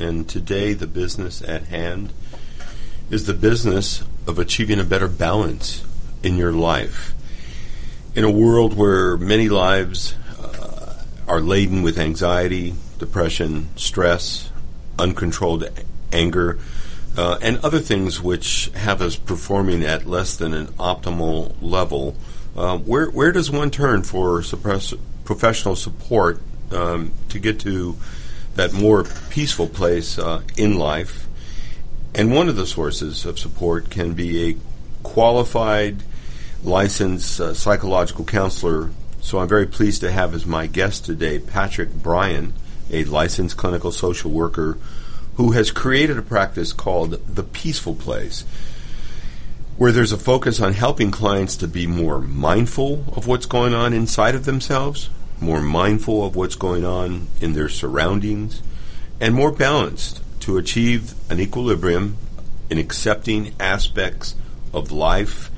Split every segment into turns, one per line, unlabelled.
and today the business at hand is the business of achieving a better balance in your life. In a world where many lives uh, are laden with anxiety, depression, stress, uncontrolled anger, uh, and other things which have us performing at less than an optimal level, uh, where where does one turn for suppress, professional support um, to get to that more peaceful place uh, in life? And one of the sources of support can be a qualified, licensed uh, psychological counselor. So I'm very pleased to have as my guest today Patrick Bryant, a licensed clinical social worker who has created a practice called The Peaceful Place, where there's a focus on helping clients to be more mindful of what's going on inside of themselves, more mindful of what's going on in their surroundings, and more balanced to achieve an equilibrium in accepting aspects of life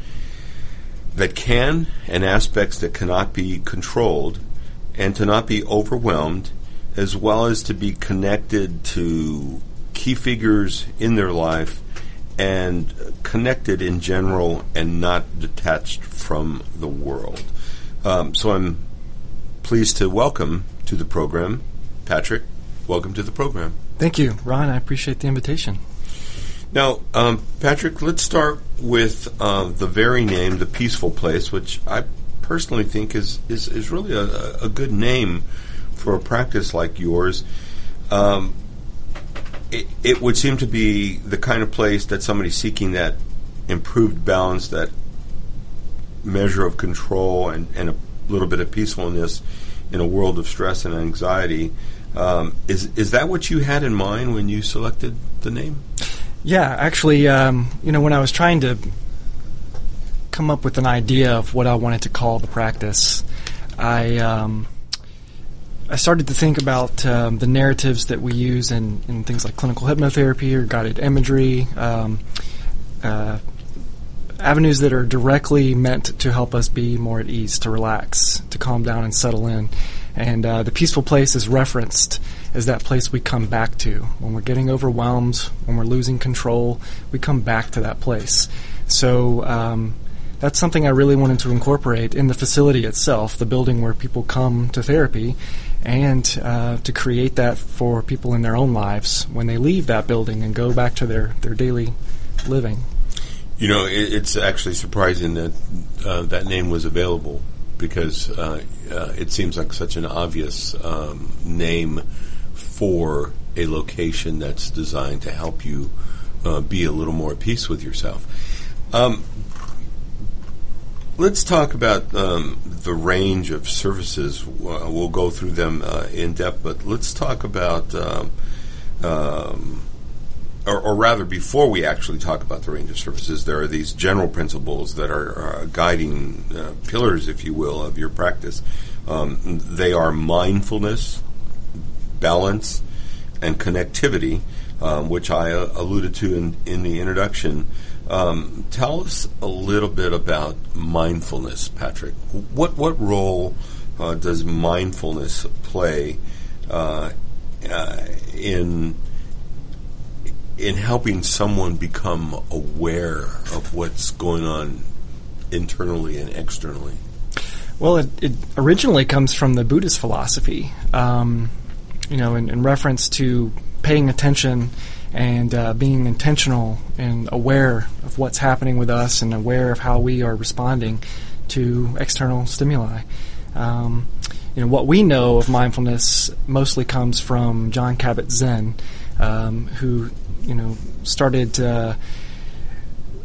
that can and aspects that cannot be controlled, and to not be overwhelmed, as well as to be connected to key figures in their life and connected in general and not detached from the world. Um, so I'm pleased to welcome to the program Patrick. Welcome to the program.
Thank you, Ron. I appreciate the invitation.
Now, um, Patrick, let's start with uh, the very name, the Peaceful Place, which I personally think is is, is really a, a good name for a practice like yours. Um, it, it would seem to be the kind of place that somebody seeking that improved balance, that measure of control, and, and a little bit of peacefulness in a world of stress and anxiety. Um, is is that what you had in mind when you selected the name?
Yeah, actually, um, you know, when I was trying to come up with an idea of what I wanted to call the practice, I um, I started to think about um, the narratives that we use in, in things like clinical hypnotherapy or guided imagery, um, uh, avenues that are directly meant to help us be more at ease, to relax, to calm down and settle in. And uh, the peaceful place is referenced as that place we come back to. When we're getting overwhelmed, when we're losing control, we come back to that place. So, um, that's something I really wanted to incorporate in the facility itself, the building where people come to therapy, and uh, to create that for people in their own lives when they leave that building and go back to their, their daily living.
You know, it, it's actually surprising that uh, that name was available because uh, uh it seems like such an obvious um, name for a location that's designed to help you uh, be a little more at peace with yourself. Um, Let's talk about um, the range of services. We'll go through them uh, in depth, but let's talk about, um, um, or, or, rather, before we actually talk about the range of services, there are these general principles that are uh, guiding uh, pillars, if you will, of your practice. Um, they are mindfulness, balance, and connectivity, um, which I uh, alluded to in, in the introduction. Um, tell us a little bit about mindfulness, Patrick. What what role uh, does mindfulness play uh, uh, in in helping someone become aware of what's going on internally and externally?
Well, it, it originally comes from the Buddhist philosophy. Um, you know, in, in reference to paying attention and uh, being intentional and aware of what's happening with us and aware of how we are responding to external stimuli. Um, you know, what we know of mindfulness mostly comes from Jon Kabat-Zinn, um, who you know started uh,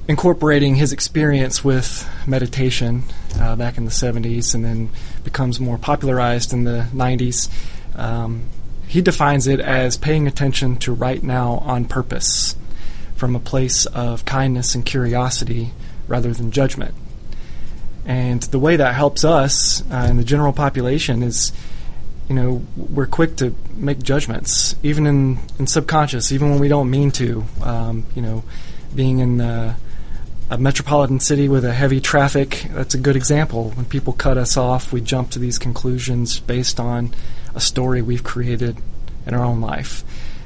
incorporating his experience with meditation uh, back in the 70s, and then becomes more popularized in the 90s. Um, he defines it as paying attention to right now on purpose from a place of kindness and curiosity rather than judgment. And the way that helps us uh, in the general population is, you know, we're quick to make judgments, even in, in subconscious, even when we don't mean to. Um, you know, being in a metropolitan city with a heavy traffic, that's a good example. When people cut us off, we jump to these conclusions based on a story we've created in our own life.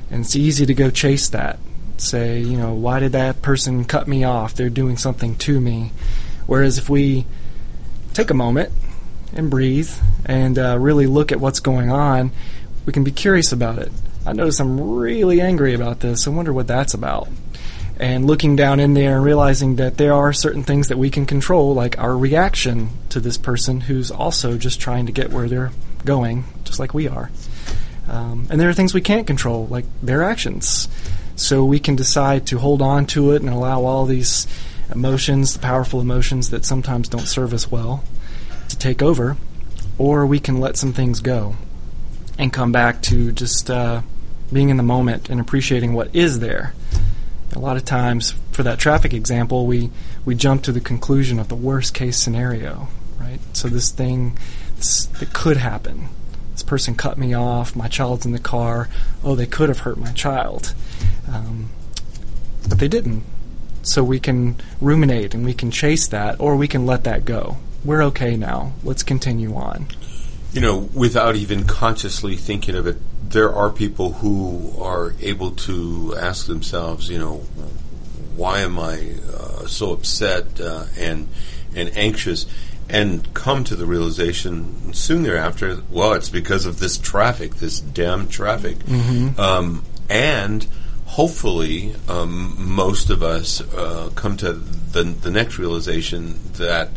And it's easy to go chase that. Say, you know, why did that person cut me off? They're doing something to me. Whereas if we take a moment and breathe and uh, really look at what's going on, we can be curious about it. I notice I'm really angry about this. I wonder what that's about. And looking down in there and realizing that there are certain things that we can control, like our reaction to this person who's also just trying to get where they're going, just like we are. Um, and there are things we can't control, like their actions. So we can decide to hold on to it and allow all these emotions, the powerful emotions that sometimes don't serve us well, take over, or we can let some things go and come back to just uh, being in the moment and appreciating what is there. A lot of times, for that traffic example, we, we jump to the conclusion of the worst case scenario, right? So this thing this, that could happen. This person cut me off. My child's in the car. Oh, they could have hurt my child, um, but they didn't. So we can ruminate and we can chase that, or we can let that go. We're okay now. Let's continue on.
You know, without even consciously thinking of it, there are people who are able to ask themselves, you know, why am I uh, so upset uh, and and anxious, and come to the realization soon thereafter, well, it's because of this traffic, this damn traffic,
Mm-hmm.
um, and hopefully, um, most of us uh, come to the the next realization that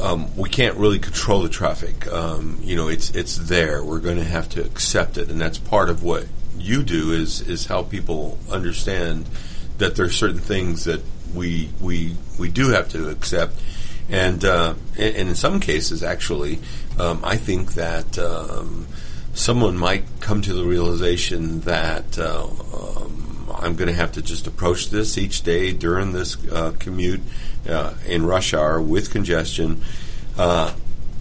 um, we can't really control the traffic. Um, you know, it's it's there. We're going to have to accept it, and that's part of what you do is is help people understand that there are certain things that we we we do have to accept, and uh, and, in some cases, actually, um, I think that. Um, someone might come to the realization that uh, um, I'm going to have to just approach this each day during this uh, commute uh, in rush hour with congestion, uh,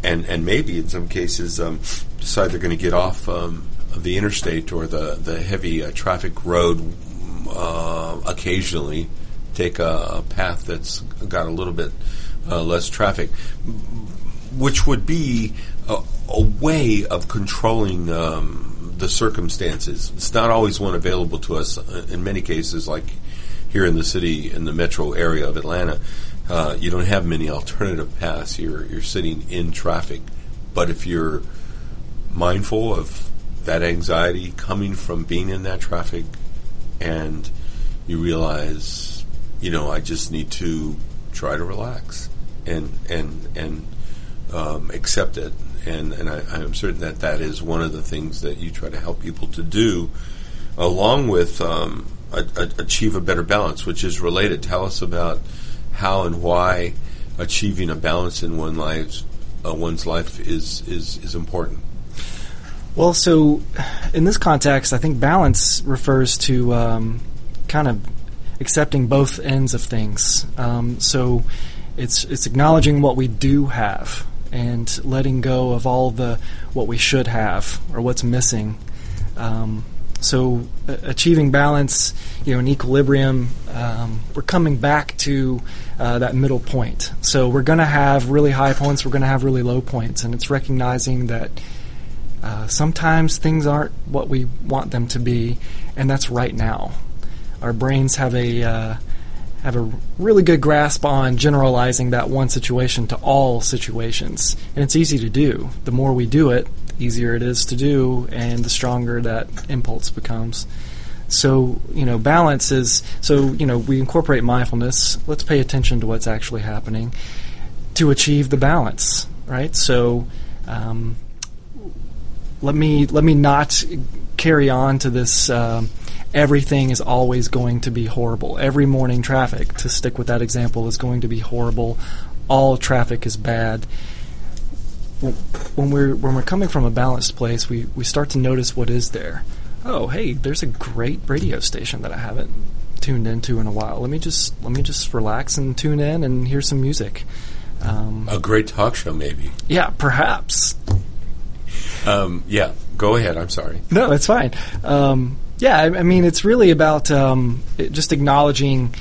and and maybe in some cases um, decide they're going to get off um, the interstate or the the heavy uh, traffic road uh, occasionally, take a, a path that's got a little bit uh, less traffic, which would be a, a way of controlling um, the circumstances. It's not always one available to us. uh, In many cases, like here in the city, in the metro area of Atlanta, uh, you don't have many alternative paths. You're you're sitting in traffic, but if you're mindful of that anxiety coming from being in that traffic, and you realize, you know, I just need to try to relax and and and um, accept it. And and I, I'm certain that that is one of the things that you try to help people to do, along with um, a, a, achieve a better balance, which is related. Tell us about how and why achieving a balance in one life, uh, one's life is is is important.
Well, so in this context, I think balance refers to um, kind of accepting both ends of things. Um, so it's it's acknowledging what we do have and letting go of all the what we should have or what's missing. Um, so uh, achieving balance, you know, an equilibrium, um, we're coming back to uh, that middle point. So we're going to have really high points, we're going to have really low points, and it's recognizing that uh, sometimes things aren't what we want them to be, and that's right now. Our brains have a uh, have a really good grasp on generalizing that one situation to all situations, and it's easy to do. The more we do it, the easier it is to do, and the stronger that impulse becomes. So, you know, balance is so, you know, we incorporate mindfulness. Let's pay attention to what's actually happening to achieve the balance, right? So, um, let me let me not carry on to this. Um, everything is always going to be horrible. Every morning traffic, to stick with that example, is going to be horrible. All traffic is bad. When we're when we're coming from a balanced place, we, we start to notice what is there. Oh, hey, there's a great radio station that I haven't tuned into in a while. Let me just let me just relax and tune in and hear some music. Um,
A great talk show, maybe.
yeah, perhaps.
Um, yeah, go ahead. I'm sorry.
No, it's fine. Um, yeah, I, I mean, it's really about um, it- just acknowledging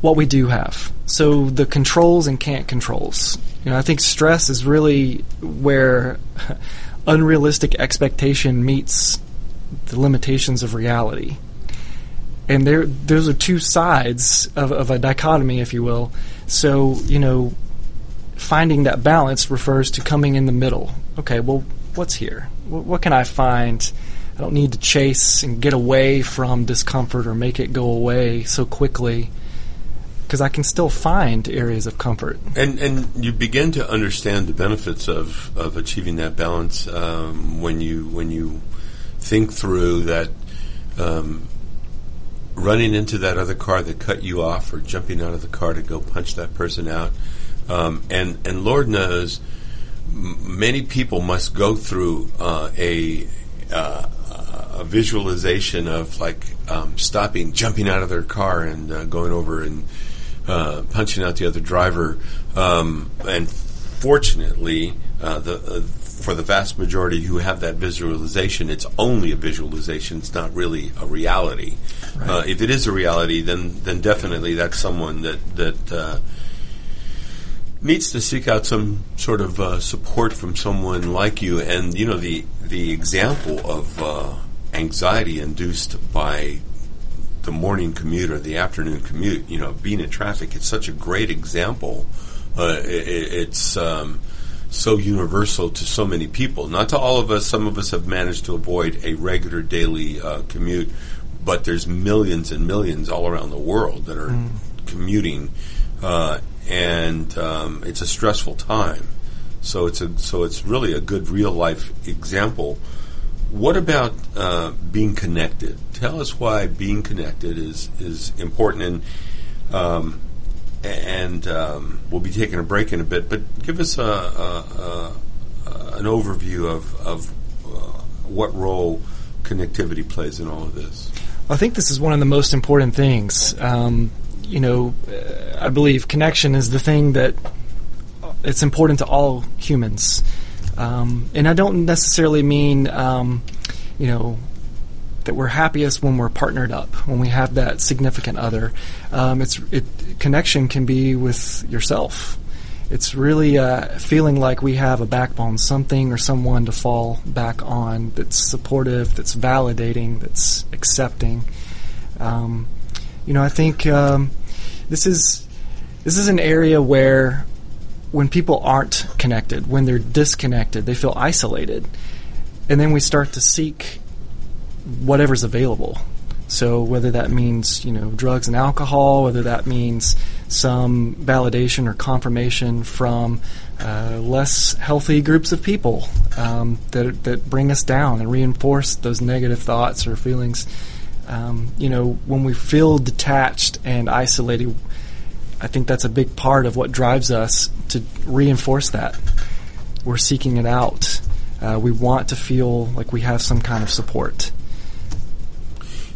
what we do have. So the controls and can't controls. You know, I think stress is really where unrealistic expectation meets the limitations of reality. And there, those are two sides of, of a dichotomy, if you will. So, you know, finding that balance refers to coming in the middle. Okay, well, what's here? What, what can I find? I don't need to chase and get away from discomfort or make it go away so quickly because I can still find areas of comfort.
And and you begin to understand the benefits of, of achieving that balance um, when you when you think through that um, running into that other car that cut you off or jumping out of the car to go punch that person out. Um, and and Lord knows m- many people must go through uh, a uh, a visualization of like um, stopping, jumping out of their car, and uh, going over and uh, punching out the other driver. Um, and fortunately, uh, the uh, for the vast majority who have that visualization, it's only a visualization. It's not really a reality. Right. Uh, if it is a reality, then then definitely that's someone that that uh, needs to seek out some sort of uh, support from someone like you. And you know the the example of uh, anxiety induced by the morning commute or the afternoon commute. You know, being in traffic. It's such a great example. Uh, it, it's um, so universal to so many people. Not to all of us. Some of us have managed to avoid a regular daily uh, commute, but there's millions and millions all around the world that are mm. commuting, uh, and um, it's a stressful time. So it's a so it's really a good real life example. What about uh, being connected? Tell us why being connected is is important and. Um, and um, we'll be taking a break in a bit. But give us a, a, a, an overview of, of uh, what role connectivity plays in all of this.
I think this is one of the most important things. Um, you know, I believe connection is the thing that it's important to all humans, um, and I don't necessarily mean um, you know that we're happiest when we're partnered up, when we have that significant other. Um, it's it, connection can be with yourself. It's really uh, feeling like we have a backbone, something or someone to fall back on that's supportive, that's validating, that's accepting. Um, you know, I think um, this is this is an area where when people aren't connected, when they're disconnected, they feel isolated, and then we start to seek whatever's available. So whether that means you know drugs and alcohol, whether that means some validation or confirmation from uh, less healthy groups of people um, that that bring us down and reinforce those negative thoughts or feelings. Um, you know, when we feel detached and isolated, I think that's a big part of what drives us to reinforce that. We're seeking it out. Uh, we want to feel like we have some kind of support.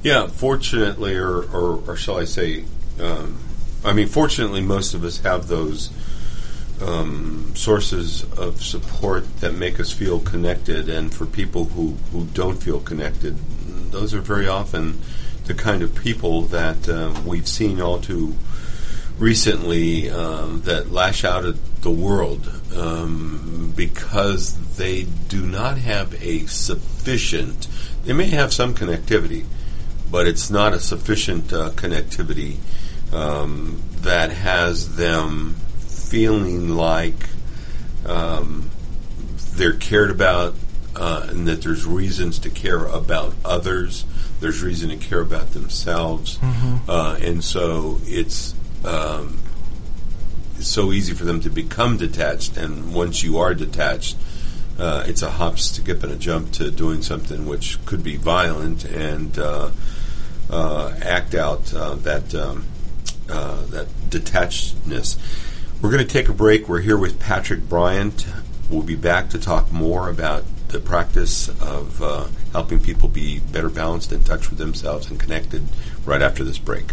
Yeah, fortunately, or, or, or shall I say, um, I mean, fortunately, most of us have those um, sources of support that make us feel connected. And for people who, who don't feel connected, those are very often the kind of people that uh, we've seen all too recently um, that lash out at the world um, because they do not have a sufficient, they may have some connectivity but it's not a sufficient uh, connectivity um, that has them feeling like um, they're cared about uh, and that there's reasons to care about others. There's reason to care about themselves, mm-hmm. uh, and so it's um, it's so easy for them to become detached. And once you are detached, uh, it's a hop, skip, and a jump to doing something which could be violent and uh, uh, act out uh, that um, uh, that detachedness. We're going to take a break. We're here with Patrick Bryant. We'll be back to talk more about the practice of uh, helping people be better balanced, in touch with themselves, and connected right after this break.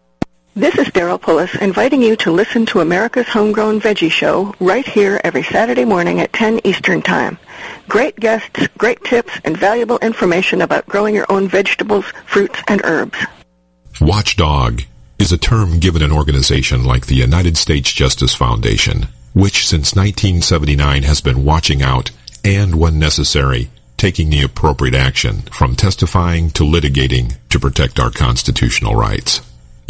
This is Daryl Pullis inviting you to listen to America's Homegrown Veggie Show right here every Saturday morning at 10 Eastern Time. Great guests, great tips, and valuable information about growing your own vegetables, fruits, and herbs.
Watchdog is a term given an organization like the United States Justice Foundation, which since 1979 has been watching out and, when necessary, taking the appropriate action from testifying to litigating to protect our constitutional rights.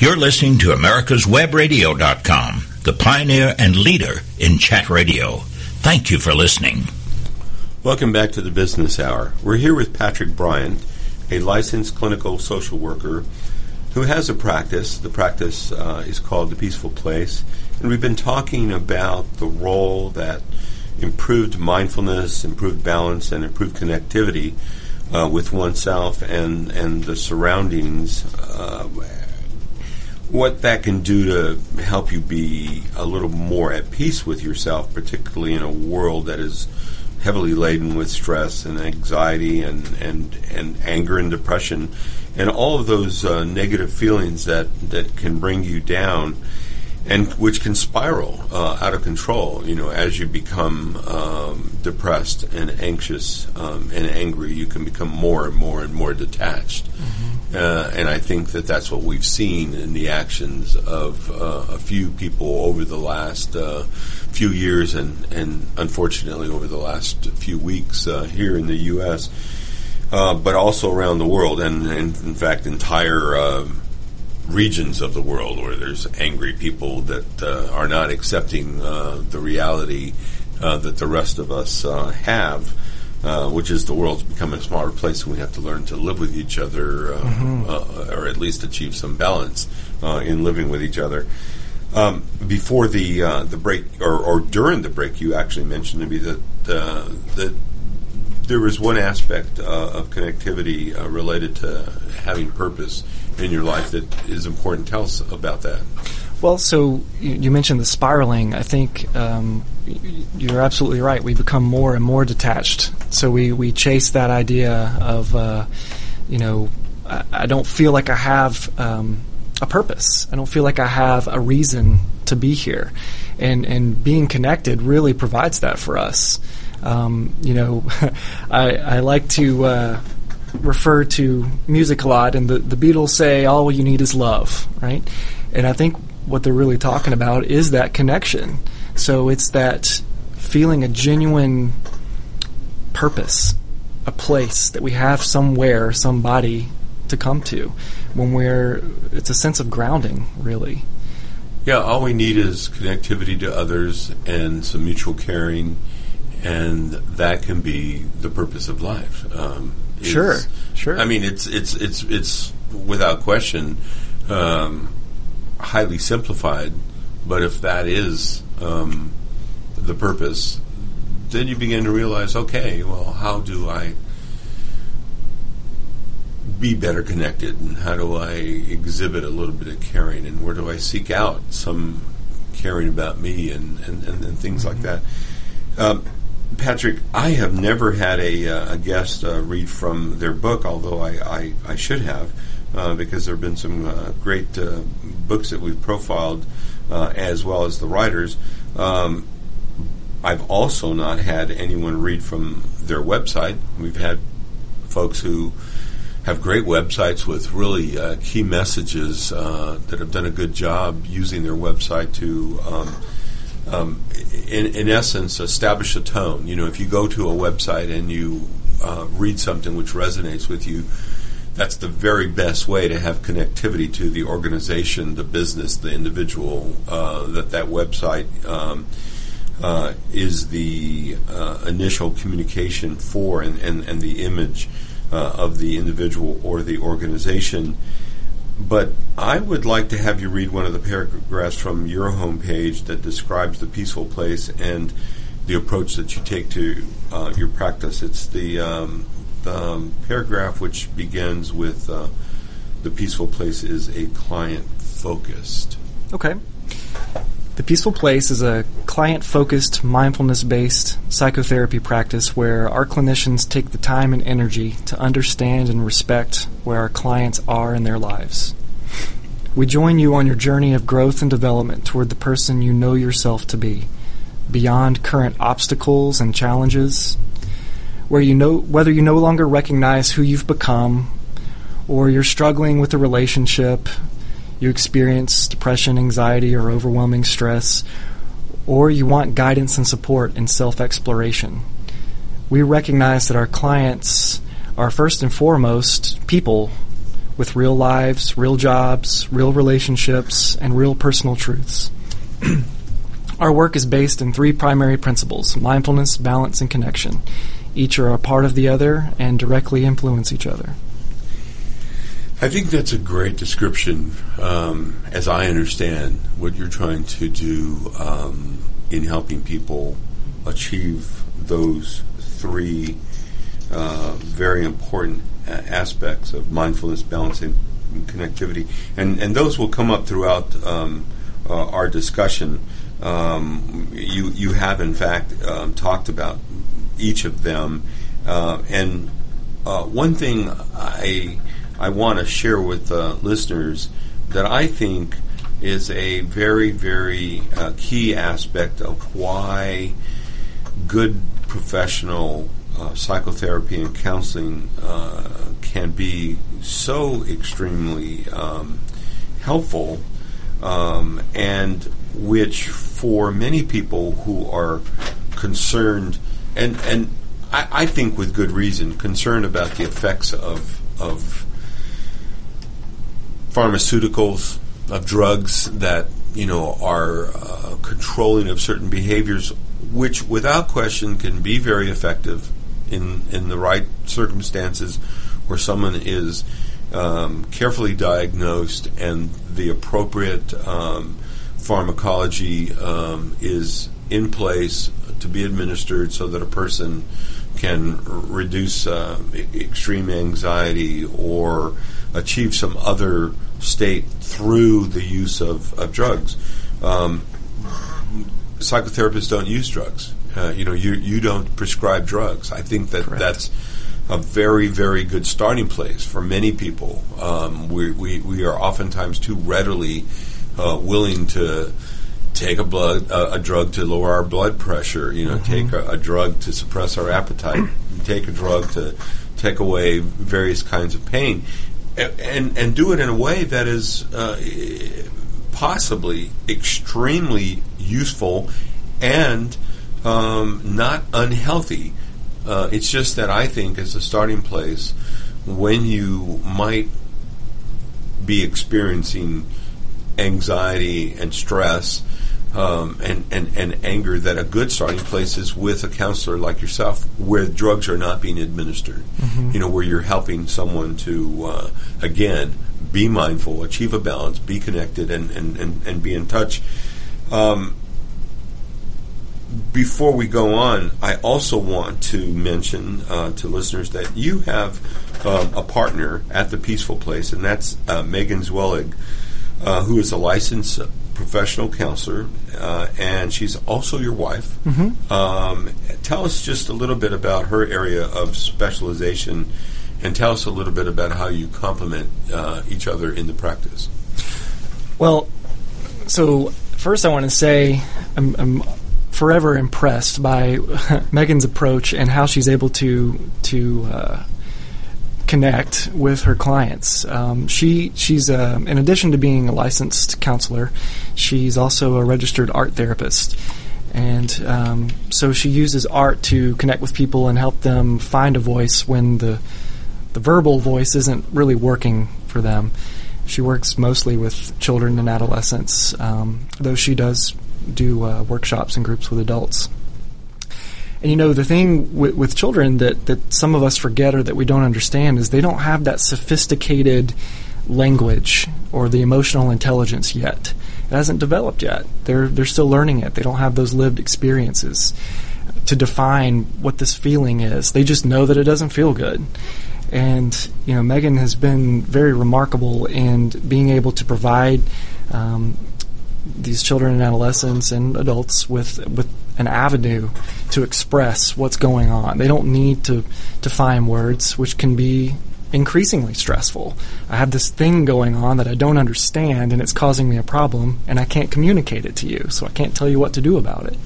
You're listening to America'sWebRadio.com, the pioneer and leader in chat radio. Thank you for listening.
Welcome back to the Business Hour. We're here with Patrick Bryant, a licensed clinical social worker who has a practice. The practice uh, is called The Peaceful Place. And we've been talking about the role that improved mindfulness, improved balance, and improved connectivity uh, with oneself and, and the surroundings uh, what that can do to help you be a little more at peace with yourself, particularly in a world that is heavily laden with stress and anxiety and, and, and anger and depression and all of those uh, negative feelings that, that can bring you down and which can spiral uh, out of control. You know, as you become um, depressed and anxious um, and angry, you can become more and more and more detached. Mm-hmm. Uh, and I think that that's what we've seen in the actions of uh, a few people over the last uh, few years, and and unfortunately over the last few weeks uh, here in the U.S. Uh, but also around the world, and, and in fact, entire regions of the world where there's angry people that uh, are not accepting uh, the reality uh, that the rest of us uh, have, uh, which is the world's becoming a smaller place and we have to learn to live with each other uh, mm-hmm. or at least achieve some balance in living with each other. Um, before the the break or, or, during the break, you actually mentioned to me that that there was one aspect of connectivity related to having purpose in your life that is important. Tell us about that.
Well, so you mentioned the spiraling. I think um, you're absolutely right. We become more and more detached. So we, we chase that idea of, uh, you know, I, I, don't feel like I have um, a purpose. I don't feel like I have a reason to be here. And, and being connected really provides that for us. Um, you know, I, I like to. Uh, refer to music a lot, and the, the Beatles say all you need is love, right? And I think what they're really talking about is that connection. So it's that feeling a genuine purpose, a place that we have somewhere, somebody to come to when we're, it's a sense of grounding, really.
Yeah, all we need is connectivity to others and some mutual caring, and that can be the purpose of life. Um,
sure, sure.
I mean, it's it's it's it's without question um, highly simplified, but if that is um, the purpose, then you begin to realize, okay, well, how do I be better connected, and how do I exhibit a little bit of caring, and where do I seek out some caring about me, and and, and, and things mm-hmm. like that. Um, Patrick, I have never had a, uh, a guest uh, read from their book, although I, I, I should have, uh, because there have been some uh, great uh, books that we've profiled, uh, as well as the writers. Um, I've also not had anyone read from their website. We've had folks who have great websites with really key messages that have done a good job using their website to. Um, um, in, in essence, establish a tone. You know, if you go to a website and you uh, read something which resonates with you, that's the very best way to have connectivity to the organization, the business, the individual uh, that that website um, uh, is the uh, initial communication for and, and, and the image uh, of the individual or the organization. But I would like to have you read one of the paragraphs from your homepage that describes the peaceful place and the approach that you take to uh, your practice. It's the, um, the um, paragraph which begins with uh, the peaceful place is a client focused.
Okay. The Peaceful Place is a client focused, mindfulness based psychotherapy practice where our clinicians take the time and energy to understand and respect where our clients are in their lives. We join you on your journey of growth and development toward the person you know yourself to be, beyond current obstacles and challenges, where you know whether you no longer recognize who you've become or you're struggling with a relationship you experience depression, anxiety, or overwhelming stress, or you want guidance and support in self exploration. We recognize that our clients are first and foremost people with real lives, real jobs, real relationships, and real personal truths. our work is based in three primary principles mindfulness, balance, and connection. Each are a part of the other and directly influence each other.
I think that's a great description, um, as I understand what you're trying to do um, in helping people achieve those three uh, very important aspects of mindfulness, balance, and connectivity. And, and those will come up throughout um, uh, our discussion. Um, you, you have, in fact, um, talked about each of them. Uh, and uh, one thing I I want to share with uh, listeners that I think is a very, very uh, key aspect of why good professional uh, psychotherapy and counseling uh, can be so extremely um, helpful, um, and which for many people who are concerned, and and I, I think with good reason, concerned about the effects of of pharmaceuticals, of drugs that you know are uh, controlling of certain behaviors, which without question can be very effective in in the right circumstances, where someone is um, carefully diagnosed and the appropriate um, pharmacology um, is in place to be administered so that a person can reduce uh, extreme anxiety or achieve some other state through the use of, of drugs. Um, psychotherapists don't use drugs. Uh, you know, you you don't prescribe drugs. I think that Correct. that's a very very good starting place for many people. Um, we, we we are oftentimes too readily uh, willing to take a blood a, a, drug to lower our blood pressure. You know, mm-hmm. take a, a, drug to suppress our appetite. take a drug to take away various kinds of pain and and do it in a way that is uh, possibly extremely useful and um, not unhealthy. Uh, it's just that I think as a starting place, when you might be experiencing anxiety and stress, um, and, and, and anger that a good starting place is with a counselor like yourself where drugs are not being administered. Mm-hmm. You know, where you're helping someone to, uh, again, be mindful, achieve a balance, be connected, and, and, and, and be in touch. Um, before we go on, I also want to mention uh, to listeners that you have um, a partner at the Peaceful Place, and that's uh, Megan Zwelig, uh, who is a licensed professional counselor, uh, and she's also your wife. Mm-hmm. Um, tell us just a little bit about her area of specialization, and tell us a little bit about how you complement uh, each other in the practice.
Well, so first I want to say I'm, I'm forever impressed by Megan's approach and how she's able to to uh, connect with her clients. Um, she she's a, in addition to being a licensed counselor, she's also a registered art therapist, and um, so she uses art to connect with people and help them find a voice when the the verbal voice isn't really working for them. She works mostly with children and adolescents, um, though she does do uh, workshops and groups with adults. And you know, the thing with, with children that, that some of us forget or that we don't understand is they don't have that sophisticated language or the emotional intelligence yet. It hasn't developed yet. They're they're still learning it. They don't have those lived experiences to define what this feeling is. They just know that it doesn't feel good. And you know, Megan has been very remarkable in being able to provide um, these children and adolescents and adults with with an avenue to express what's going on. They don't need to to find words, which can be increasingly stressful. I have this thing going on that I don't understand, and it's causing me a problem, and I can't communicate it to you, so I can't tell you what to do about it.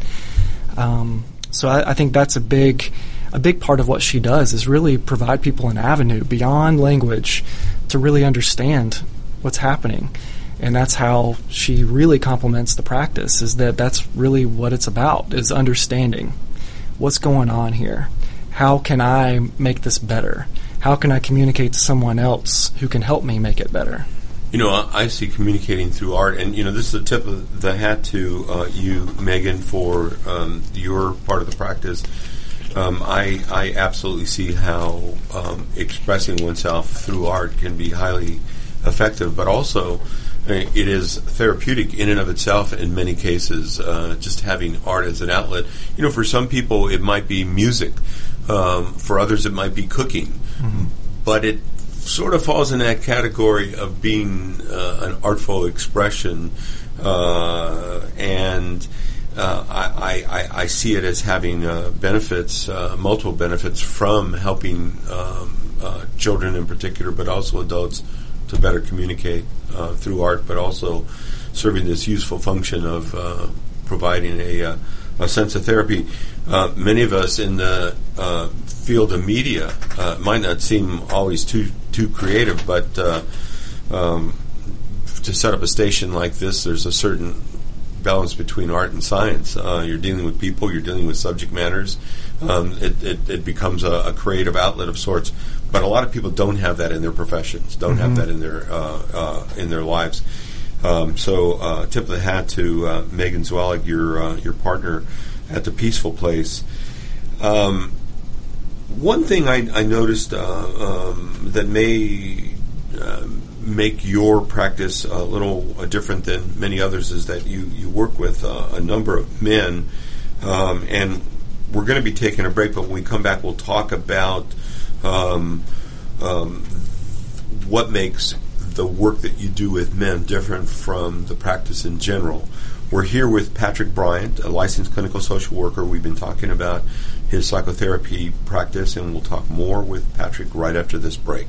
Um, so I, I think that's a big a big part of what she does is really provide people an avenue beyond language to really understand what's happening and that's how she really complements the practice is that that's really what it's about is understanding what's going on here. How can i make this better? How can i communicate to someone else who can help me make it better?
You know, I see communicating through art, and you know, this is a tip of the hat to uh, you, Megan, for um, your part of the practice. Um, I I absolutely see how um, expressing oneself through art can be highly effective, but also it is therapeutic in and of itself in many cases. Uh, just having art as an outlet, you know, for some people it might be music, um, for others it might be cooking, mm-hmm. but it sort of falls in that category of being uh, an artful expression, uh, and uh, I, I, I, see it as having uh, benefits, uh, multiple benefits from helping um, uh, children in particular, but also adults to better communicate through art, but also serving this useful function of providing a, a sense of therapy. many of us in the field of media uh, might not seem always too too creative, but uh, um, to set up a station like this, there's a certain balance between art and science. Uh, you're dealing with people, you're dealing with subject matters. Um, it, it, it, becomes a, a, creative outlet of sorts, but a lot of people don't have that in their professions, don't mm-hmm. have that in their uh, uh, in their lives. Um, so, uh, tip of the hat to Megan Zwelig, your your partner at the Peaceful Place. Um, one thing I, I noticed uh, um, that may uh, make your practice a little uh, different than many others is that you, you work with uh, a number of men, um, and we're going to be taking a break, but when we come back, we'll talk about um, um, what makes the work that you do with men different from the practice in general. We're here with Patrick Bryant, a licensed clinical social worker. We've been talking about his psychotherapy practice, and we'll talk more with Patrick right after this break.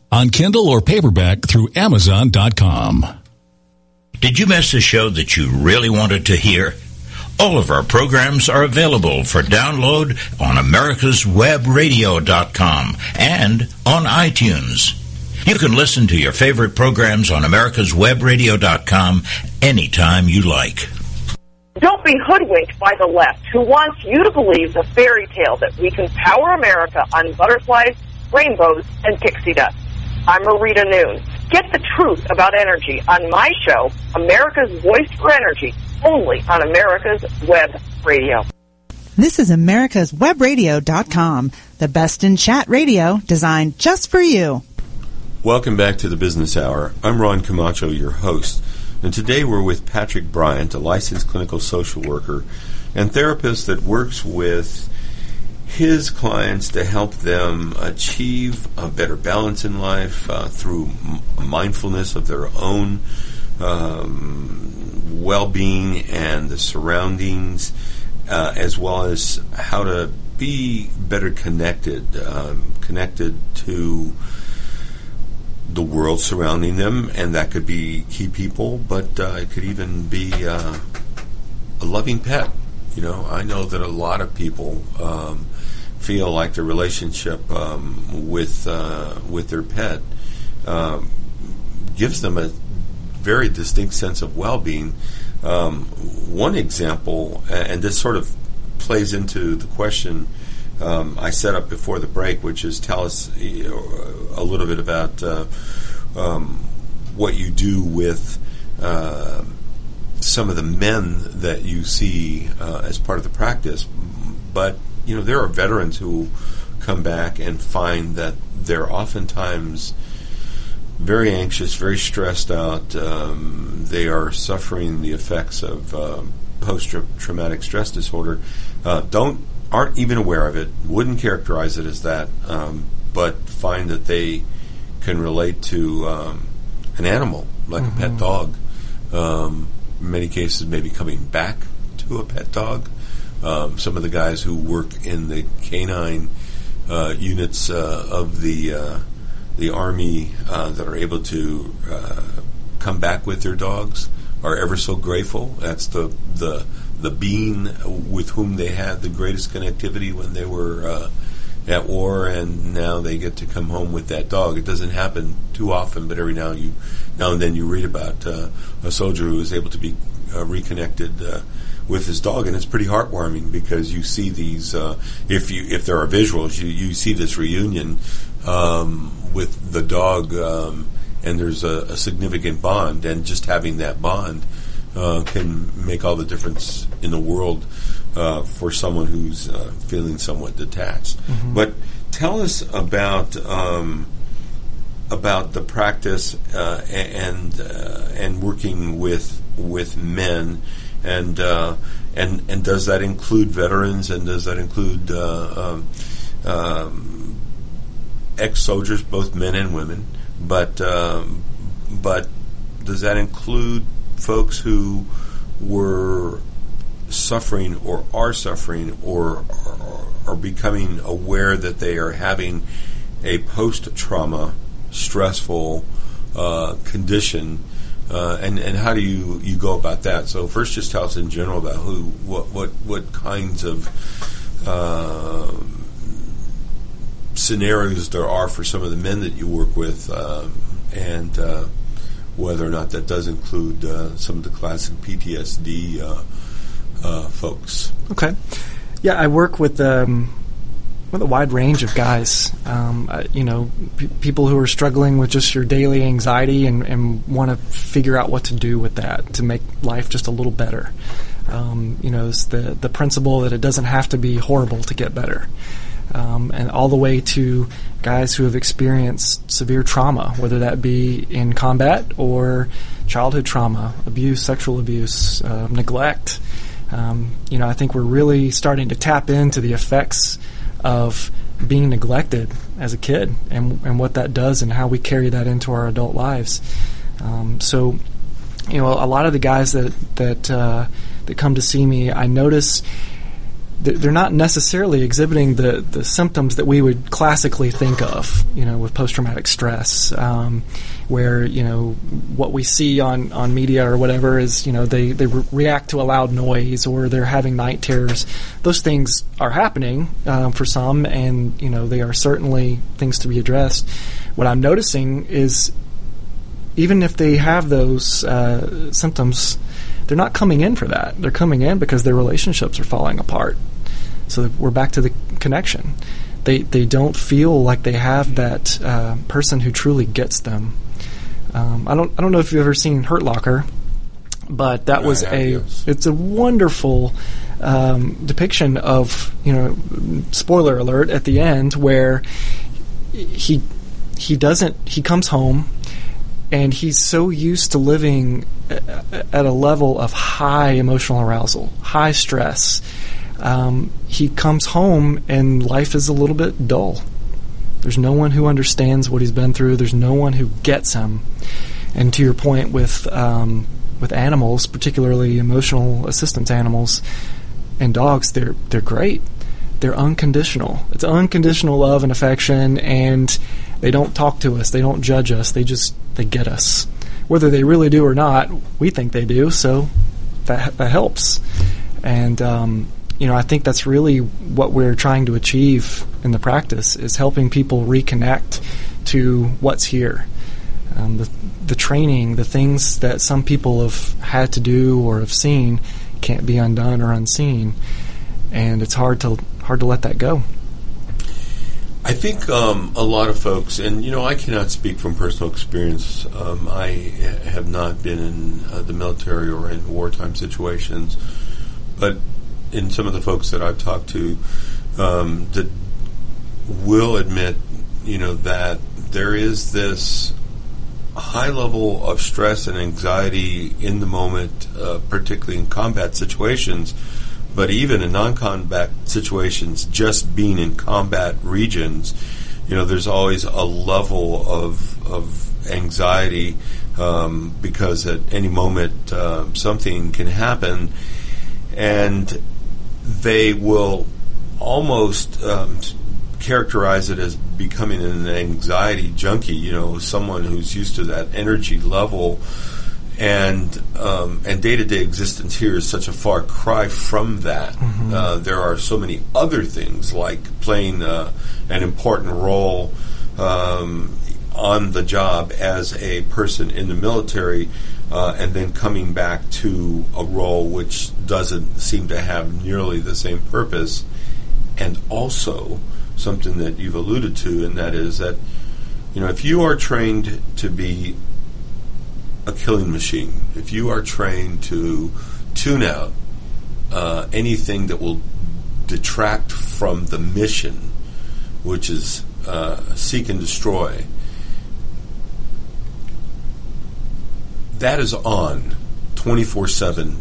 on Kindle or paperback through Amazon.com.
Did you miss a show that you really wanted to hear? All of our programs are available for download on americaswebradio.com and on iTunes. You can listen to your favorite programs on americaswebradio.com anytime you like.
Don't be hoodwinked by the left who wants you to believe the fairy tale that we can power America on butterflies, rainbows, and pixie dust. I'm Marita Noon. Get the truth about energy on my show, America's Voice for Energy, only on America's Web Radio.
This is America's Webradio.com, the best in chat radio designed just for you.
Welcome back to the Business Hour. I'm Ron Camacho, your host, and today we're with Patrick Bryant, a licensed clinical social worker and therapist that works with his clients to help them achieve a better balance in life uh, through m- mindfulness of their own um, well being and the surroundings, uh, as well as how to be better connected, um, connected to the world surrounding them, and that could be key people, but uh, it could even be uh, a loving pet. You know, I know that a lot of people um, feel like their relationship um, with uh, with their pet um, gives them a very distinct sense of well-being. Um, one example, and this sort of plays into the question um, I set up before the break, which is tell us a little bit about uh, um, what you do with uh, some of the men that you see uh, as part of the practice. But you know, there are veterans who come back and find that they're oftentimes very anxious, very stressed out. Um, they are suffering the effects of uh, post-traumatic stress disorder. Uh, don't aren't even aware of it. Wouldn't characterize it as that, um, but find that they can relate to um, an animal like mm-hmm. a pet dog. Um, in many cases, maybe coming back to a pet dog. Um, some of the guys who work in the canine uh, units uh, of the uh, the army uh, that are able to uh, come back with their dogs are ever so grateful. That's the the the being with whom they had the greatest connectivity when they were uh, at war, and now they get to come home with that dog. It doesn't happen too often, but every now you now and then you read about a soldier who is able to be reconnected with his dog, and it's pretty heartwarming because you see these. Uh, if you if there are visuals, you you see this reunion um, with the dog. Um, and there's a, a, significant bond, and just having that bond uh, can make all the difference in the world uh, for someone who's uh, feeling somewhat detached. Mm-hmm. But tell us about um, about the practice uh, and uh, and working with with men, and uh, and and does that include veterans, and does that include um, um, ex soldiers, both men and women? But um, but does that include folks who were suffering or are suffering or are, becoming aware that they are having a post trauma stressful uh, condition uh, and and how do you, you go about that? So first, just tell us in general about who what what what kinds of uh, scenarios there are for some of the men that you work with, uh, and uh, whether or not that does include uh, some of the classic PTSD uh, folks.
Okay. Yeah, I work with um, with a wide range of guys. Um, uh, you know, p- people who are struggling with just your daily anxiety and, and want to figure out what to do with that to make life just a little better. Um, you know, it's the the principle that it doesn't have to be horrible to get better um, and all the way to guys who have experienced severe trauma, whether that be in combat or childhood trauma, abuse, sexual abuse, uh, neglect. Um, you know, I think we're really starting to tap into the effects of being neglected as a kid and, and what that does and how we carry that into our adult lives. Um, so, you know, a lot of the guys that that uh, that come to see me, I notice they're not necessarily exhibiting the, the symptoms that we would classically think of, you know, with post traumatic stress, um, where you know what we see on, on media or whatever is you know they they re- react to a loud noise or they're having night terrors. Those things are happening um, for some, and you know they are certainly things to be addressed. What I'm noticing is even if they have those uh, symptoms, they're not coming in for that. They're coming in because their relationships are falling apart. So we're back to the connection. They they don't feel like they have that uh, person who truly gets them. Um, I don't I don't know if you've ever seen Hurt Locker, but that was a it's a wonderful um, depiction of you know spoiler alert at the end where he he doesn't he comes home and he's so used to living at a level of high emotional arousal, high stress. Um, he comes home and life is a little bit dull. There's no one who understands what he's been through. There's no one who gets him. And to your point with um, with animals, particularly emotional assistance animals and dogs, they're they're great. They're unconditional. It's unconditional love and affection, and they don't talk to us. They don't judge us. They just they get us. Whether they really do or not, we think they do. So that that helps. And um, you know, I think that's really what we're trying to achieve in the practice is helping people reconnect to what's here. Um, the the training, the things that some people have had to do or have seen, can't be undone or unseen, and it's hard to hard to let that go.
I think um, a lot of folks, and you know, I cannot speak from personal experience. Um, I have not been in uh, the military or in wartime situations, but in some of the folks that I've talked to, um, that will admit, you know, that there is this high level of stress and anxiety in the moment, uh, particularly in combat situations but even in non-combat situations, just being in combat regions, you know, there's always a level of of anxiety um, because at any moment uh, something can happen, and they will almost um, characterize it as becoming an anxiety junkie. You know, someone who's used to that energy level and um, and day to day existence here is such a far cry from that. Mm-hmm. Uh, there are so many other things like playing uh, an important role um, on the job as a person in the military, uh, and then coming back to a role which doesn't seem to have nearly the same purpose, and also something that you've alluded to, and that is that you know if you are trained to be a killing machine. If you are trained to tune out uh, anything that will detract from the mission, which is uh, seek and destroy, that is on 24 uh, 7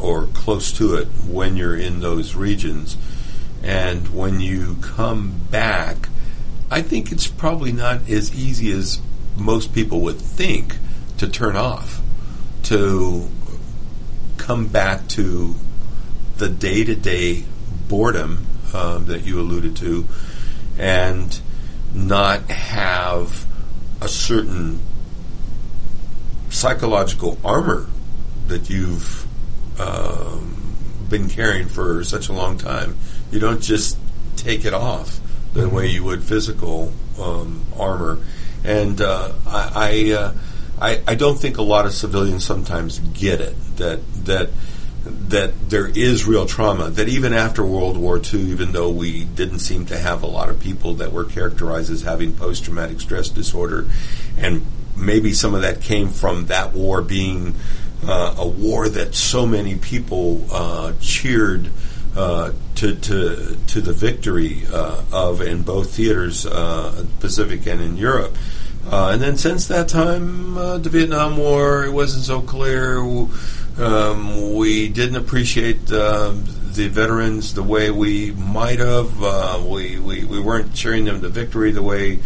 or close to it when you're in those regions. And when you come back, I think it's probably not as easy as most people would think to turn off, to come back to the day to day boredom um, that you alluded to, and not have a certain psychological armor that you've um, been carrying for such a long time. You don't just take it off the mm-hmm. way you would physical um, armor. And uh, I, I uh, I, I don't think a lot of civilians sometimes get it that that that there is real trauma. That even after World War II, even though we didn't seem to have a lot of people that were characterized as having post traumatic stress disorder, and maybe some of that came from that war being uh, a war that so many people uh, cheered. Uh, to, to to the victory uh, of in both theaters, uh, Pacific and in Europe, uh, and then since that time, the Vietnam War, it wasn't so clear. Um, we didn't appreciate the veterans the way we might have. We, we, we weren't cheering them to victory the way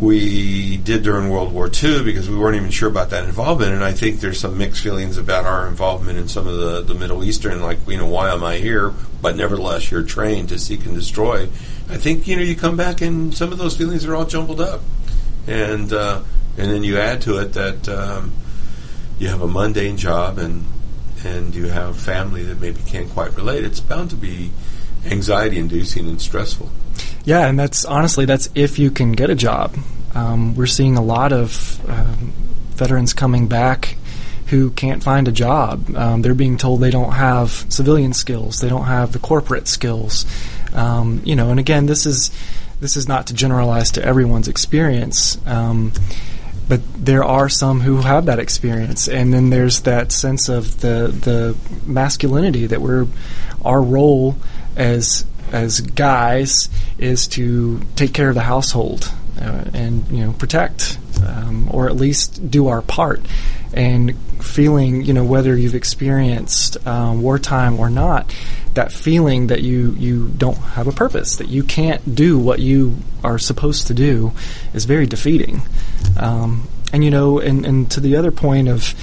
we did during World War II because we weren't even sure about that involvement. And I think there's some mixed feelings about our involvement in some of the, the Middle Eastern, like, you know, why am I here? But nevertheless, you're trained to seek and destroy. I think, you know, you come back and some of those feelings are all jumbled up. And, uh, and then you add to it that um, you have a mundane job and, and you have family that maybe can't quite relate. It's bound to be anxiety inducing and stressful.
Yeah, and that's honestly that's if you can get a job. Um, we're seeing a lot of um, veterans coming back who can't find a job. Um, they're being told they don't have civilian skills, they don't have the corporate skills. Um, you know, and again, this is this is not to generalize to everyone's experience. Um, but there are some who have that experience, and then there's that sense of the the masculinity that we're our role as as guys is to take care of the household uh, and you know protect um, or at least do our part. And feeling you know whether you've experienced um, wartime or not that feeling that you you don't have a purpose that you can't do what you are supposed to do is very defeating. Um, and you know and, and to the other point of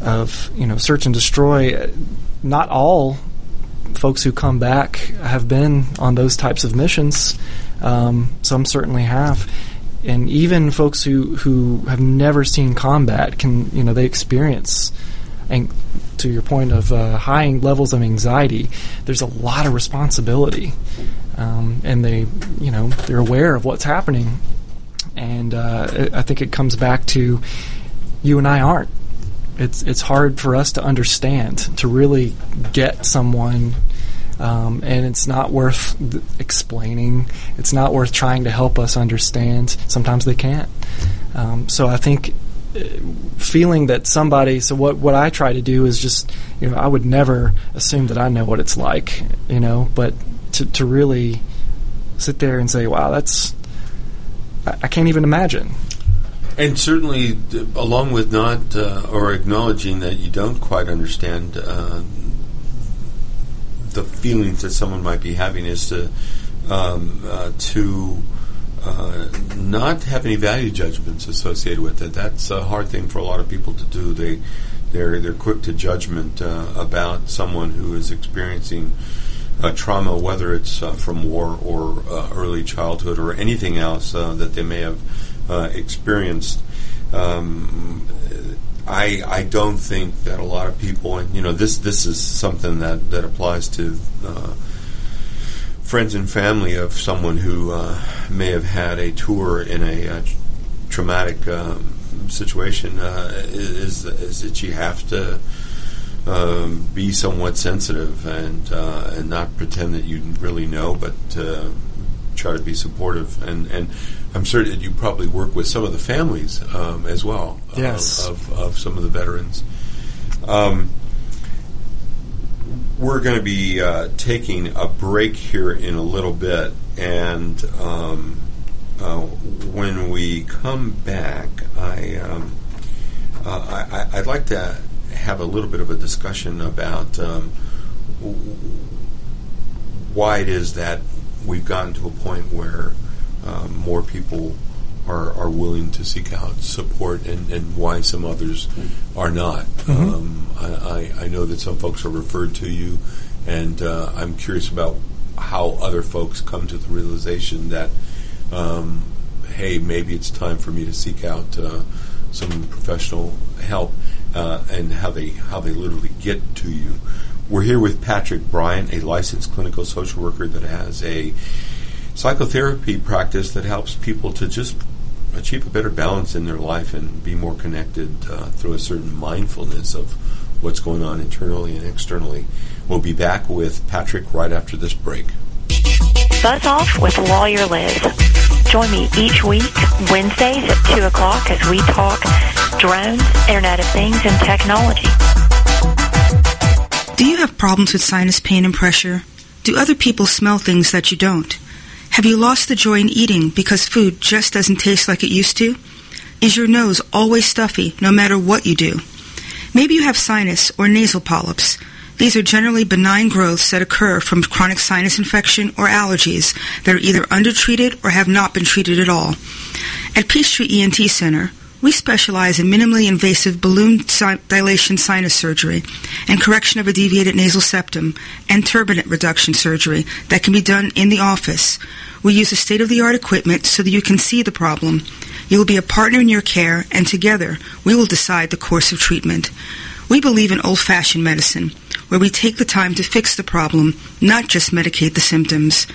of you know search and destroy not all folks who come back have been on those types of missions. Um, some certainly have, and even folks who who have never seen combat can you know they experience. And to your point of uh, high levels of anxiety, there's a lot of responsibility, um, and they, you know, they're aware of what's happening, and uh, I think it comes back to you and I aren't it's it's hard for us to understand to really get someone um, and it's not worth th- explaining. It's not worth trying to help us understand. Sometimes they can't. Um, so I think uh, feeling that somebody. So what what I try to do is just you know I would never assume that I know what it's like. You know, but to to really sit there and say, wow, that's I can't even imagine.
And certainly, along with not uh, or acknowledging that you don't quite understand uh, the feelings that someone might be having, is to um, uh, to uh, not have any value judgments associated with it. That's a hard thing for a lot of people to do. They they're they're quick to judgment uh, about someone who is experiencing. trauma, whether it's uh, from war or early childhood or anything else that they may have uh, experienced. Um, I I don't think that a lot of people, and you know, this this is something that that applies to. Uh, friends and family of someone who uh, may have had a tour in a uh, traumatic um, situation uh, is, is that you have to um, be somewhat sensitive and and not pretend that you really know, but try to be supportive and and I'm certain that you probably work with some of the families um, as well.
Yes.
Of, of, of, some of the veterans. Um, we're going to be uh, taking a break here in a little bit, and um, uh, when we come back, I, um, uh, I would like to have a little bit of a discussion about um, why it is that we've gotten to a point where um, more people are, are willing to seek out support and, and why some others are not. Mm-hmm. Um, I, I, know that some folks are referred to you, and uh, I'm curious about how other folks come to the realization that, um, hey, maybe it's time for me to seek out uh, some professional help, uh, and how they how they literally get to you. We're here with Patrick Bryant, a licensed clinical social worker that has a psychotherapy practice that helps people to just achieve a better balance in their life and be more connected uh, through a certain mindfulness of what's going on internally and externally. We'll be back with Patrick right after this break.
Buzz Off with Lawyer Liz. Join me each week, Wednesdays at 2 o'clock, as we talk drones, Internet of Things, and technology.
Do you have problems with sinus pain and pressure? Do other people smell things that you don't? Have you lost the joy in eating because food just doesn't taste like it used to? Is your nose always stuffy no matter what you do? Maybe you have sinus or nasal polyps. These are generally benign growths that occur from chronic sinus infection or allergies that are either undertreated or have not been treated at all. At Peachtree ENT Center, we specialize in minimally invasive balloon si- dilation sinus surgery and correction of a deviated nasal septum and turbinate reduction surgery that can be done in the office. We use a state-of-the-art equipment so that you can see the problem. You will be a partner in your care, and together we will decide the course of treatment. We believe in old-fashioned medicine, where we take the time to fix the problem, not just medicate the symptoms.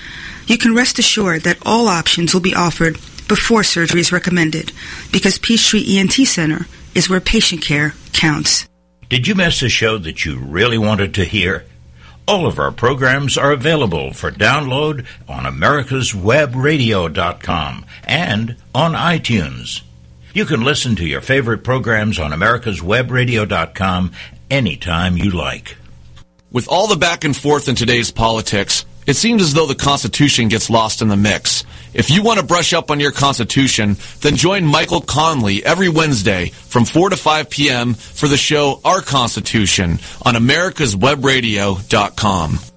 You can rest assured that all options will be offered before surgery is recommended because Peachtree ENT Center is where patient care counts.
Did you miss a show that you really wanted to hear? All of our programs are available for download on americaswebradio.com and on iTunes. You can listen to your favorite programs on americaswebradio.com anytime you like.
With all the back and forth in today's politics, it seems as though the Constitution gets lost in the mix. If you want to brush up on your Constitution, then join Michael Conley every Wednesday from 4 to 5 p.m. for the show Our Constitution on americaswebradio.com.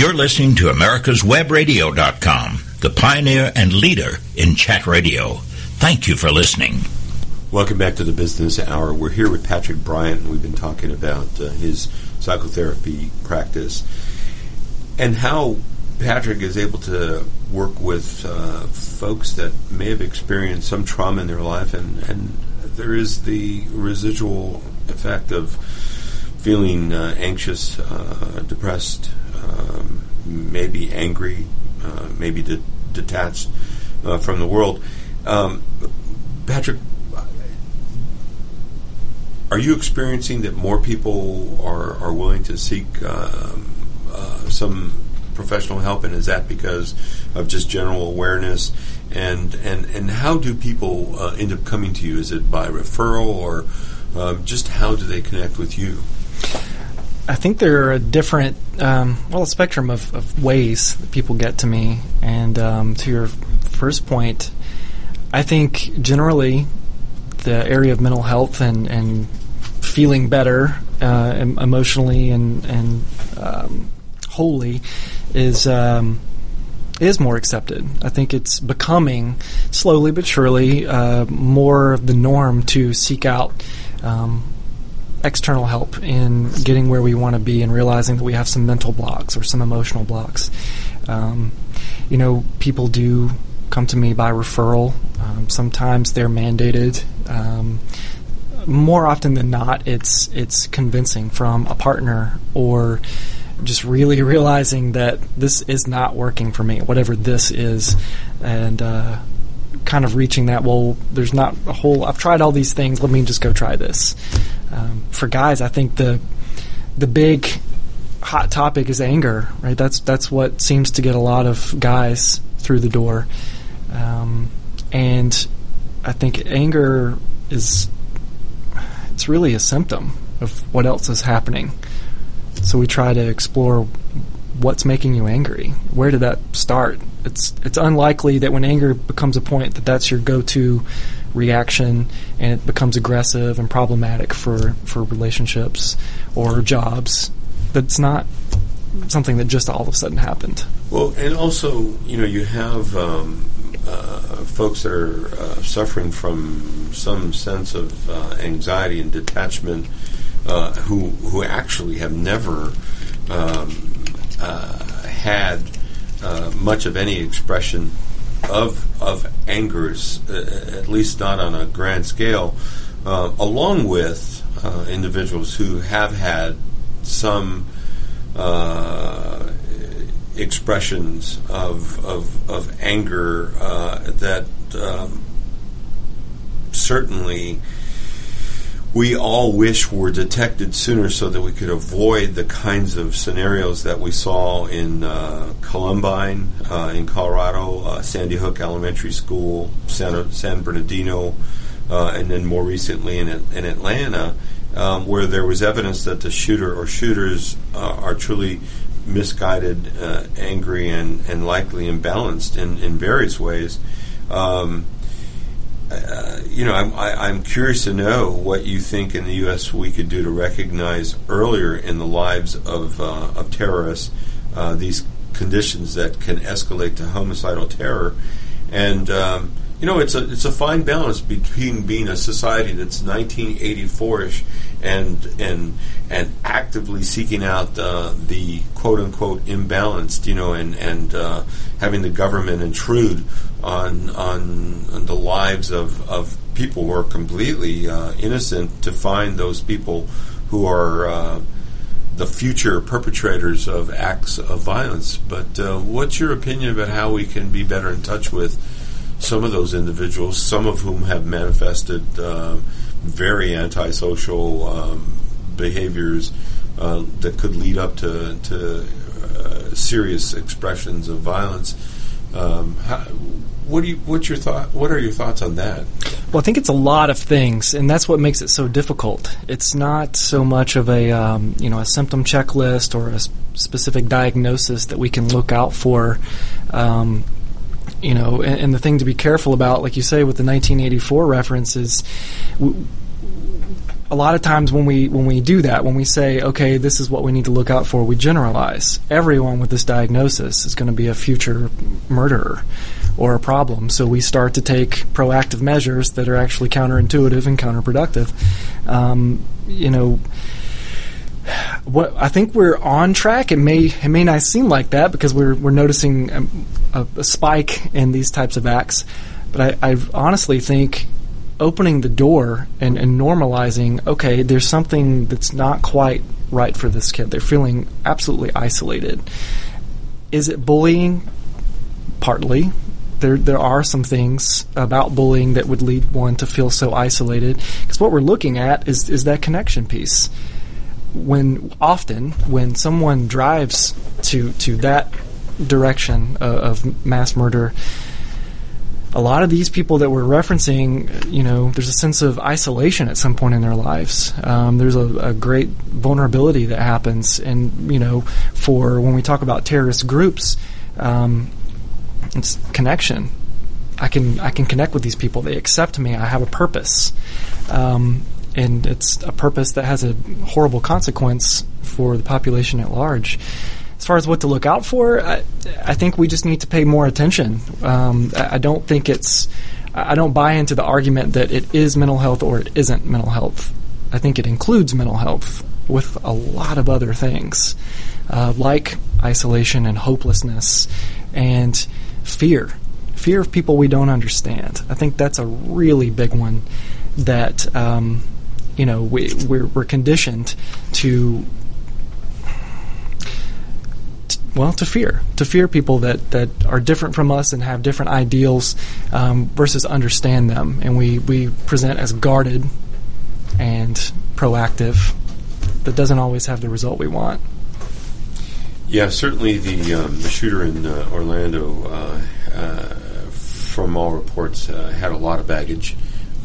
You're listening to americaswebradio.com, the pioneer and leader in chat radio. Thank you for listening.
Welcome back to the Business Hour. We're here with Patrick Bryant. and We've been talking about uh, his psychotherapy practice and how Patrick is able to work with uh, folks that may have experienced some trauma in their life, and, and there is the residual effect of feeling uh, anxious, uh, depressed, um, maybe angry, uh, maybe de- detached uh, from the world. Um, Patrick, are you experiencing that more people are, are willing to seek um, uh, some professional help, and is that because of just general awareness? And and and how do people uh, end up coming to you? Is it by referral, or um, just how do they connect with you?
I think there are a different, um, well, a spectrum of, of, ways that people get to me. And um, to your first point, I think generally the area of mental health and, and feeling better uh, emotionally and, and um, wholly is um, is more accepted. I think it's becoming slowly but surely uh, more of the norm to seek out um, external help in getting where we want to be and realizing that we have some mental blocks or some emotional blocks. Um, you know, people do come to me by referral. Um, sometimes they're mandated. Um, more often than not, it's it's convincing from a partner or just really realizing that this is not working for me, whatever this is, and uh, kind of reaching that. Well, there's not a whole. I've tried all these things. Let me just go try this. Um, for guys, I think the the big hot topic is anger. Right. That's that's what seems to get a lot of guys through the door, um, and I think anger is it's really a symptom of what else is happening. So we try to explore what's making you angry. Where did that start? It's it's unlikely that when anger becomes a point that that's your go-to reaction and it becomes aggressive and problematic for for relationships or jobs. That's not something that just all of a sudden happened.
Well, and also, you know, you have um, uh, folks that are uh, suffering from some sense of uh, anxiety and detachment uh, who who actually have never um, had uh, much of any expression of of angers, at least not on a grand scale, along with individuals who have had some expressions of, of, of anger uh, that um, certainly we all wish were detected sooner so that we could avoid the kinds of scenarios that we saw in uh, Columbine uh, in Colorado, uh, Sandy Hook Elementary School, San, San Bernardino, uh, and then more recently in, in Atlanta, um, where there was evidence that the shooter or shooters uh, are truly misguided, uh, angry, and, and likely imbalanced in, in various ways. Um, uh, you know, I'm, I, am curious to know what you think in the U.S. we could do to recognize earlier in the lives of, uh, of terrorists uh, these conditions that can escalate to homicidal terror. And, um, you know, it's a, it's a fine balance between being a society that's 1984ish and, and, and actively seeking out uh, the quote unquote imbalanced, you know, and, and uh, having the government intrude on, on, on the lives of, of people who are completely uh, innocent to find those people who are uh, the future perpetrators of acts of violence. But uh, what's your opinion about how we can be better in touch with some of those individuals, some of whom have manifested uh, very antisocial um, behaviors uh, that could lead up to, to uh, serious expressions of violence? Um, how, what do you? What's your thought? What are your thoughts on that?
Well, I think it's a lot of things, and that's what makes it so difficult. It's not so much of a um, you know a symptom checklist or a specific diagnosis that we can look out for. Um, you know, and, and, the thing to be careful about, like you say, with the 1984 references. A lot of times when we when we do that, when we say, okay, this is what we need to look out for, we generalize. Everyone with this diagnosis is going to be a future murderer or a problem. So we start to take proactive measures that are actually counterintuitive and counterproductive. Um, you know, what I think we're on track. It may it may not seem like that because we're we're noticing a, a spike in these types of acts, but I, I honestly think opening the door and, and normalizing, okay, there's something that's not quite right for this kid. They're feeling absolutely isolated. Is it bullying? Partly. There, there are some things about bullying that would lead one to feel so isolated. Because what we're looking at is, is that connection piece. When often, when someone drives to, to that direction uh, of mass murder, a lot of these people that we're referencing, you know, there's a sense of isolation at some point in their lives. Um, there's a, a, great vulnerability that happens, and you know, for when we talk about terrorist groups, um, it's connection. I can I can connect with these people. They accept me. I have a purpose, um, and it's a purpose that has a horrible consequence for the population at large as far as what to look out for, I, I think we just need to pay more attention. Um, I, don't think it's. I don't buy into the argument that it is mental health or it isn't mental health. I think it includes mental health with a lot of other things, uh, like isolation and hopelessness and fear. Fear of people we don't understand. I think that's a really big one that, um, you know, we, we're, we're conditioned to well, to fear, to fear people that, that are different from us and have different ideals um, versus understand them. And we, we present as guarded and proactive. That doesn't always have the result we want.
Yeah, certainly the, um, the shooter in uh, Orlando, uh, uh, from all reports, uh, had a lot of baggage.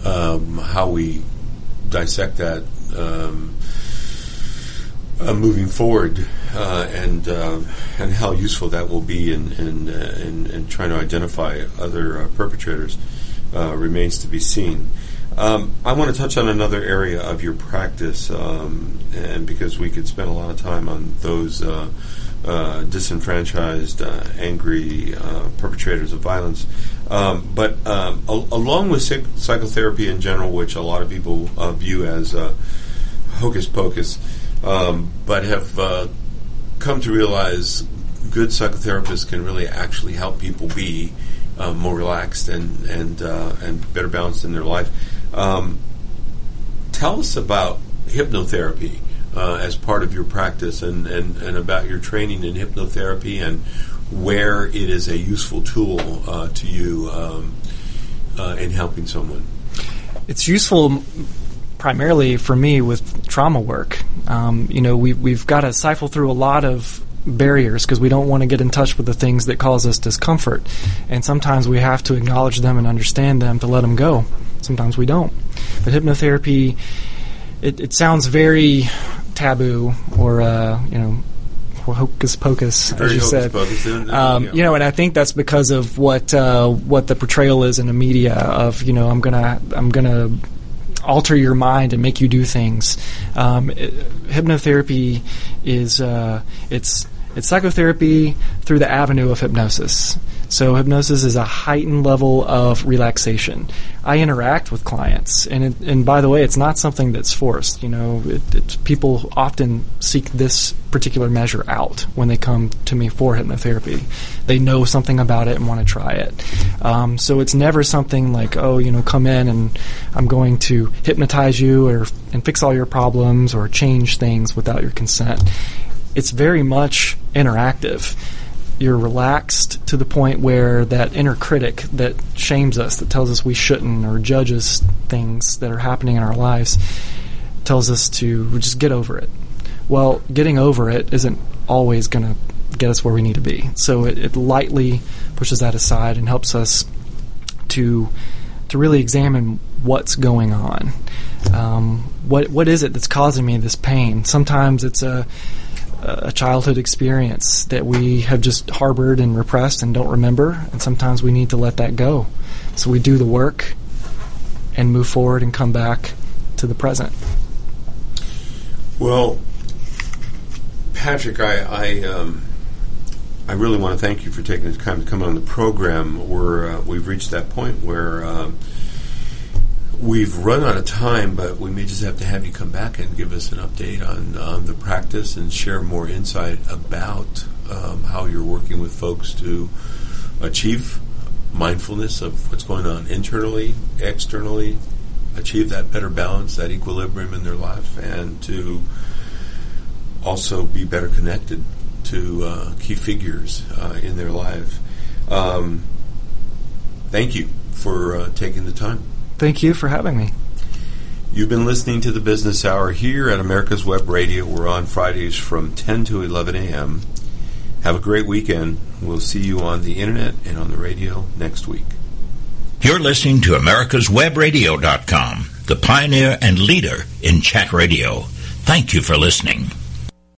Um, how we dissect that um, uh, moving forward uh, and uh, and how useful that will be in in, uh, in, in trying to identify other uh, perpetrators uh, remains to be seen. Um, I want to touch on another area of your practice, um, and because we could spend a lot of time on those disenfranchised, angry perpetrators of violence. Um, but um, al- along with psych- psychotherapy in general, which a lot of people view as hocus pocus, um, but have uh, come to realize good psychotherapists can really actually help people be uh, more relaxed and and uh, and better balanced in their life. Um, tell us about hypnotherapy uh, as part of your practice and, and, and about your training in hypnotherapy and where it is a useful tool uh, to you um, uh, in helping someone.
It's useful primarily for me with trauma work. Um, you know, we, we've got to siphon through a lot of barriers because we don't want to get in touch with the things that cause us discomfort. And sometimes we have to acknowledge them and understand them to let them go. Sometimes we don't. But hypnotherapy, it, it sounds very taboo or, uh, you know, hocus pocus,
Very
as you said.
pocus,
Um. You know, and I think that's because of what uh, what the portrayal is in the media of you know I'm gonna I'm gonna alter your mind and make you do things. Um, it, hypnotherapy is uh, it's it's psychotherapy through the avenue of hypnosis. So hypnosis is a heightened level of relaxation. I interact with clients, and it, and by the way, it's not something that's forced. You know, it, people often seek this particular measure out when they come to me for hypnotherapy. They know something about it and want to try it. Um, so it's never something like, oh, you know, come in and I'm going to hypnotize you or and fix all your problems or change things without your consent. It's very much interactive you're relaxed to the point where that inner critic that shames us, that tells us we shouldn't, or judges things that are happening in our lives, tells us to just get over it. Well, getting over it isn't always going to get us where we need to be. So it, it lightly pushes that aside and helps us to to really examine what's going on. Um, what what is it that's causing me this pain? Sometimes it's a a childhood experience that we have just harbored and repressed and don't remember, and sometimes we need to let that go. So we do the work and move forward and come back to the present.
Well, Patrick, I I, um, I really want to thank you for taking the time to come on the program. We're uh, we've reached that point where um, we've run out of time, but we may just have to have you come back and give us an update on on the practice and share more insight about um, how you're working with folks to achieve mindfulness of what's going on internally, externally, achieve that better balance, that equilibrium in their life, and to also be better connected to uh, key figures uh, in their life. Um, thank you for uh, taking the time.
Thank you for having me.
You've been listening to the Business Hour here at America's Web Radio. We're on Fridays from 10 to 11 a.m. Have a great weekend. We'll see you on the internet and on the radio next week.
You're listening to America'sWebRadio.com, the pioneer and leader in chat radio. Thank you for listening.